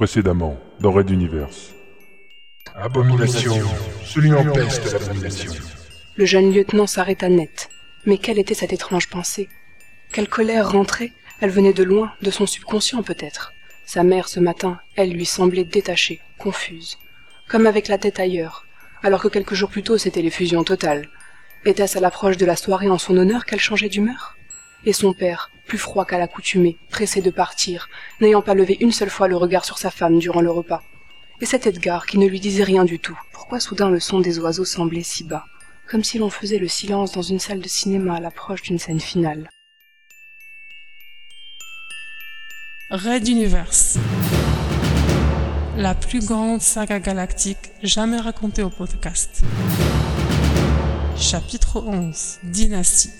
Précédemment, dans Red Universe. Abomination, celui en peste l'abomination. Le jeune lieutenant s'arrêta net. Mais quelle était cette étrange pensée? Quelle colère rentrait? Elle venait de loin, de son subconscient peut-être. Sa mère ce matin, elle lui semblait détachée, confuse, comme avec la tête ailleurs, alors que quelques jours plus tôt c'était l'effusion totale. Était-ce à l'approche de la soirée en son honneur qu'elle changeait d'humeur? Et son père, plus froid qu'à l'accoutumée, pressé de partir, n'ayant pas levé une seule fois le regard sur sa femme durant le repas. Et cet Edgar qui ne lui disait rien du tout. Pourquoi soudain le son des oiseaux semblait si bas, comme si l'on faisait le silence dans une salle de cinéma à l'approche d'une scène finale? Red Universe. La plus grande saga galactique jamais racontée au podcast. Chapitre 11 Dynastie.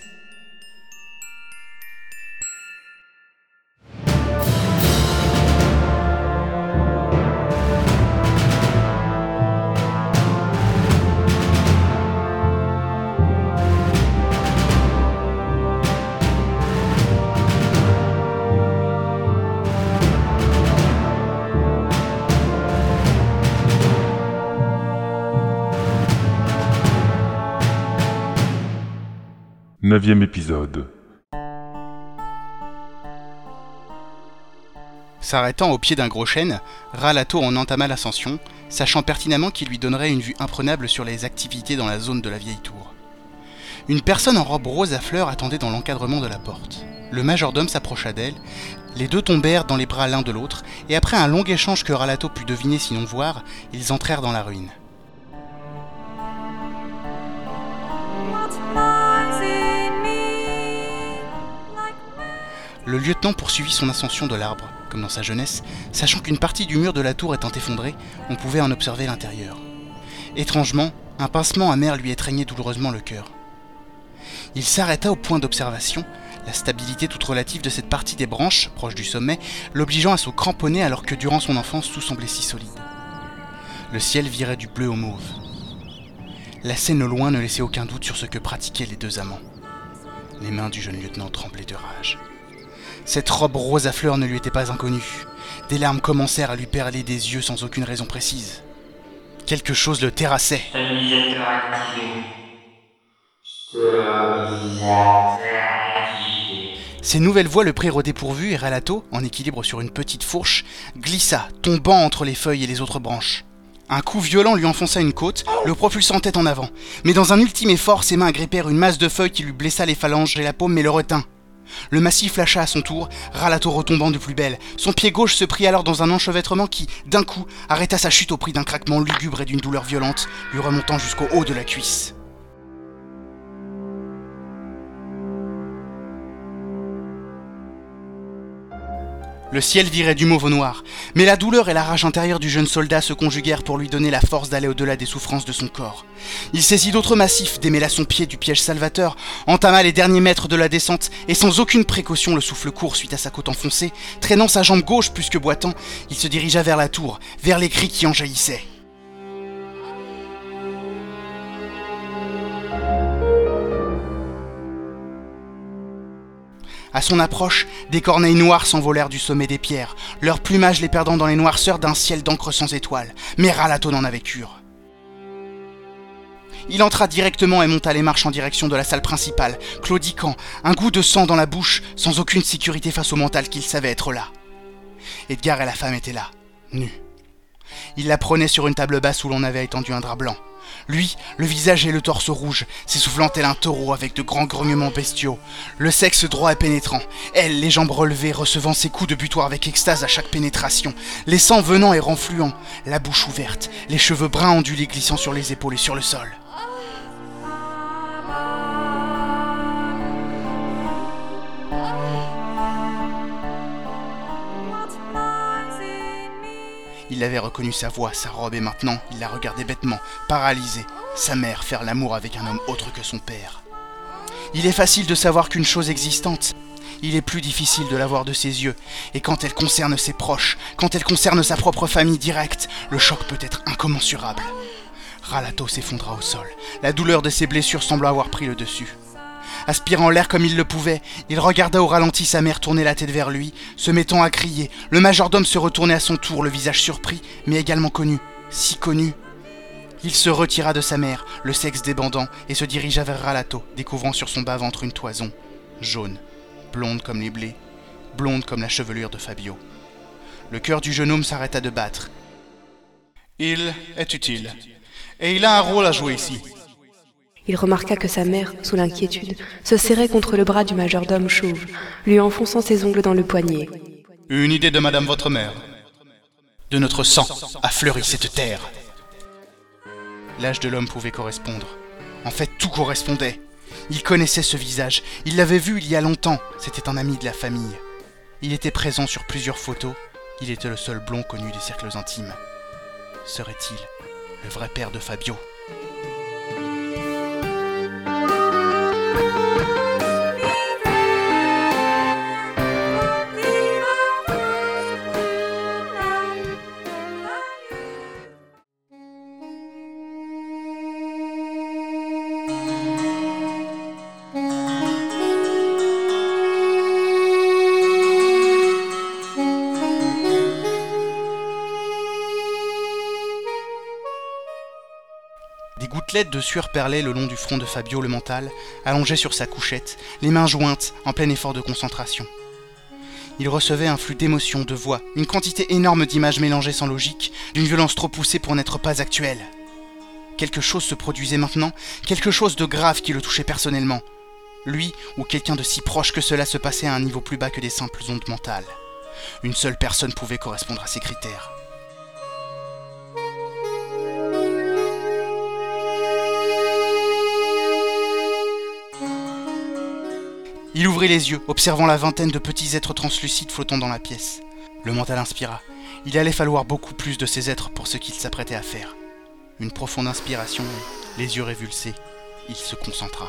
Neuvième épisode. S'arrêtant au pied d'un gros chêne, Ralato en entama l'ascension, sachant pertinemment qu'il lui donnerait une vue imprenable sur les activités dans la zone de la vieille tour. Une personne en robe rose à fleurs attendait dans l'encadrement de la porte. Le majordome s'approcha d'elle, les deux tombèrent dans les bras l'un de l'autre, et après un long échange que Ralato put deviner sinon voir, ils entrèrent dans la ruine. Le lieutenant poursuivit son ascension de l'arbre, comme dans sa jeunesse, sachant qu'une partie du mur de la tour étant effondrée, on pouvait en observer l'intérieur. Étrangement, un pincement amer lui étreignait douloureusement le cœur. Il s'arrêta au point d'observation, la stabilité toute relative de cette partie des branches, proche du sommet, l'obligeant à se cramponner alors que durant son enfance tout semblait si solide. Le ciel virait du bleu au mauve. La scène au loin ne laissait aucun doute sur ce que pratiquaient les deux amants. Les mains du jeune lieutenant tremblaient de rage. Cette robe rose à fleurs ne lui était pas inconnue. Des larmes commencèrent à lui perler des yeux sans aucune raison précise. Quelque chose le terrassait. Ces nouvelles voix le prirent au dépourvu et Ralato, en équilibre sur une petite fourche, glissa, tombant entre les feuilles et les autres branches. Un coup violent lui enfonça une côte, le propulsant tête en avant. Mais dans un ultime effort, ses mains agrippèrent une masse de feuilles qui lui blessa les phalanges et la paume mais le retint. Le massif lâcha à son tour, Ralato retombant de plus belle. Son pied gauche se prit alors dans un enchevêtrement qui, d'un coup, arrêta sa chute au prix d'un craquement lugubre et d'une douleur violente, lui remontant jusqu'au haut de la cuisse. Le ciel virait du mauve au noir, mais la douleur et la rage intérieure du jeune soldat se conjuguèrent pour lui donner la force d'aller au-delà des souffrances de son corps. Il saisit d'autres massifs, démêla son pied du piège salvateur, entama les derniers mètres de la descente, et sans aucune précaution, le souffle court suite à sa côte enfoncée, traînant sa jambe gauche plus que boitant, il se dirigea vers la tour, vers les cris qui en jaillissaient. À son approche, des corneilles noires s'envolèrent du sommet des pierres, leur plumage les perdant dans les noirceurs d'un ciel d'encre sans étoiles. Mais Ralato n'en avait cure. Il entra directement et monta les marches en direction de la salle principale, claudiquant, un goût de sang dans la bouche, sans aucune sécurité face au mental qu'il savait être là. Edgar et la femme étaient là, nus. Il la prenait sur une table basse où l'on avait étendu un drap blanc. Lui, le visage et le torse rouge, s'essoufflant tel un taureau avec de grands grognements bestiaux. Le sexe droit et pénétrant. Elle, les jambes relevées, recevant ses coups de butoir avec extase à chaque pénétration. Les sangs venant et renfluant. La bouche ouverte, les cheveux bruns ondulés glissant sur les épaules et sur le sol. Il avait reconnu sa voix, sa robe et maintenant il la regardait bêtement, paralysé, sa mère faire l'amour avec un homme autre que son père. Il est facile de savoir qu'une chose existante, il est plus difficile de la voir de ses yeux, et quand elle concerne ses proches, quand elle concerne sa propre famille directe, le choc peut être incommensurable. Ralato s'effondra au sol. La douleur de ses blessures sembla avoir pris le dessus. Aspirant l'air comme il le pouvait, il regarda au ralenti sa mère tourner la tête vers lui, se mettant à crier. Le majordome se retournait à son tour, le visage surpris, mais également connu. Si connu. Il se retira de sa mère, le sexe débandant, et se dirigea vers Ralato, découvrant sur son bas-ventre une toison, jaune, blonde comme les blés, blonde comme la chevelure de Fabio. Le cœur du jeune homme s'arrêta de battre. Il est utile, et il a un rôle à jouer ici. Il remarqua que sa mère, sous l'inquiétude, se serrait contre le bras du majordome chauve, lui enfonçant ses ongles dans le poignet. Une idée de madame votre mère. De notre sang a fleuri cette terre. L'âge de l'homme pouvait correspondre. En fait, tout correspondait. Il connaissait ce visage, il l'avait vu il y a longtemps, c'était un ami de la famille. Il était présent sur plusieurs photos, il était le seul blond connu des cercles intimes. Serait-il le vrai père de Fabio? Gouttelettes de sueur perlaient le long du front de Fabio le mental, allongé sur sa couchette, les mains jointes, en plein effort de concentration. Il recevait un flux d'émotions, de voix, une quantité énorme d'images mélangées sans logique, d'une violence trop poussée pour n'être pas actuelle. Quelque chose se produisait maintenant, quelque chose de grave qui le touchait personnellement. Lui ou quelqu'un de si proche que cela se passait à un niveau plus bas que des simples ondes mentales. Une seule personne pouvait correspondre à ces critères. Il ouvrit les yeux, observant la vingtaine de petits êtres translucides flottant dans la pièce. Le mental inspira. Il allait falloir beaucoup plus de ces êtres pour ce qu'il s'apprêtait à faire. Une profonde inspiration, les yeux révulsés, il se concentra.